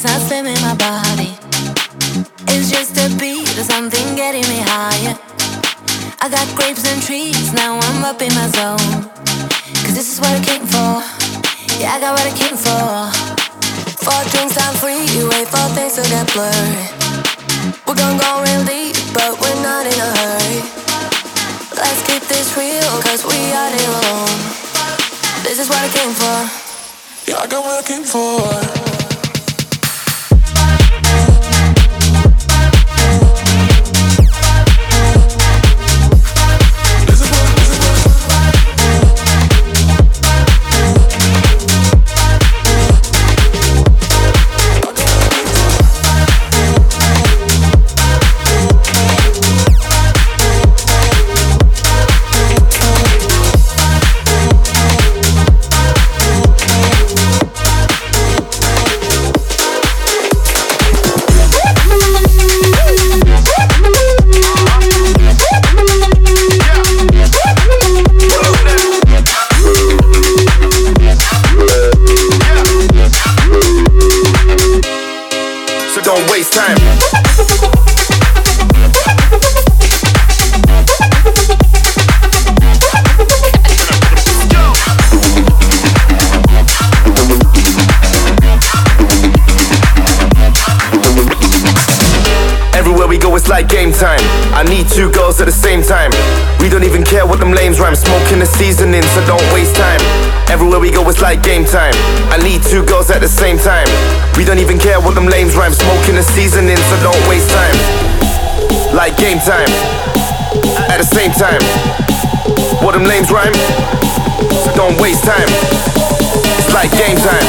it's not in my body. It's just a beat or something getting me higher. I got grapes and trees, now I'm up in my zone. Cause this is what I came for. Yeah, I got what I came for. Four drinks, I'm free. You wait for things to get blurry. We're gonna go real deep, but we're not in a hurry. Let's keep this real, cause we are alone. This is what I came for. Yeah, I got what I came for. Two girls at the same time. We don't even care what them lames rhyme. Smoking the seasoning, so don't waste time. Everywhere we go, it's like game time. I need two girls at the same time. We don't even care what them lames rhyme. Smoking the seasoning, so don't waste time. Like game time. At the same time. What them lames rhyme? So don't waste time. It's like game time.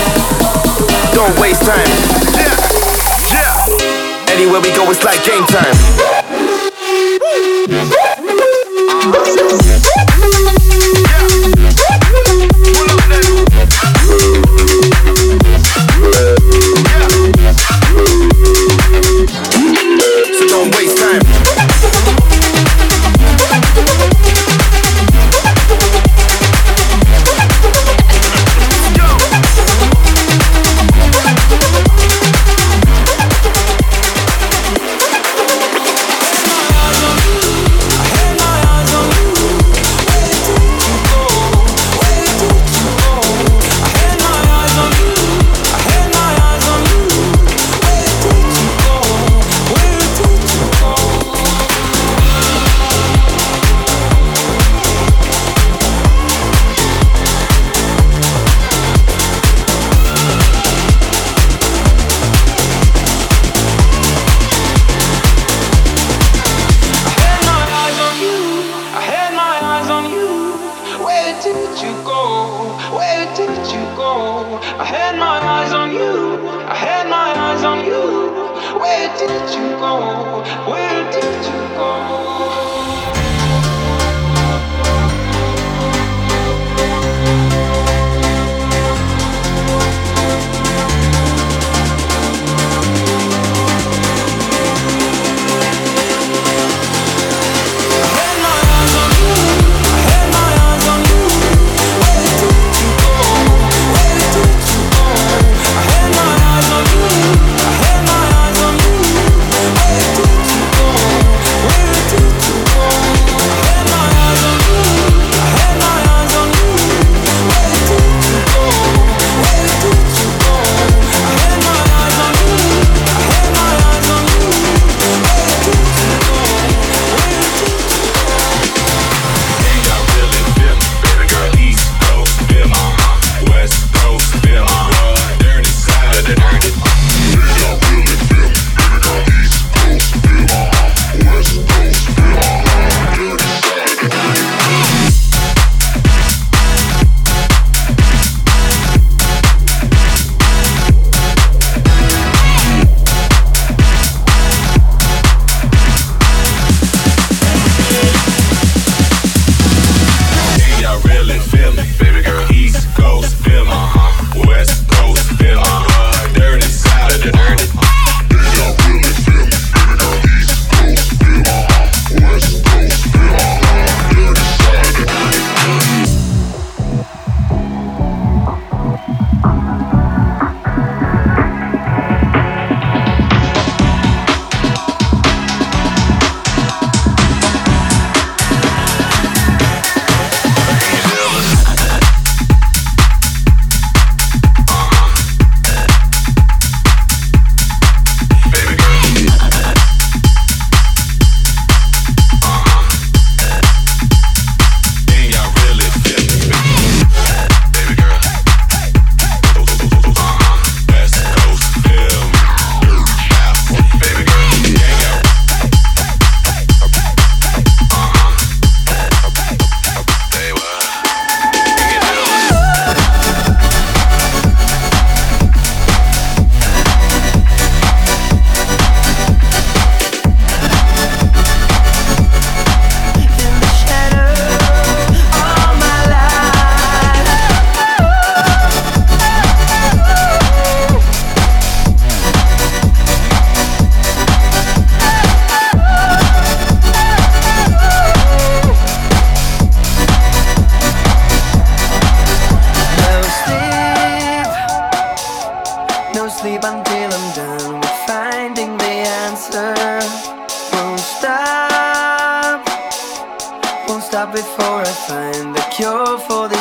Don't waste time. Anywhere we go, it's like game time. Where did you go? Where did before I find the cure for this.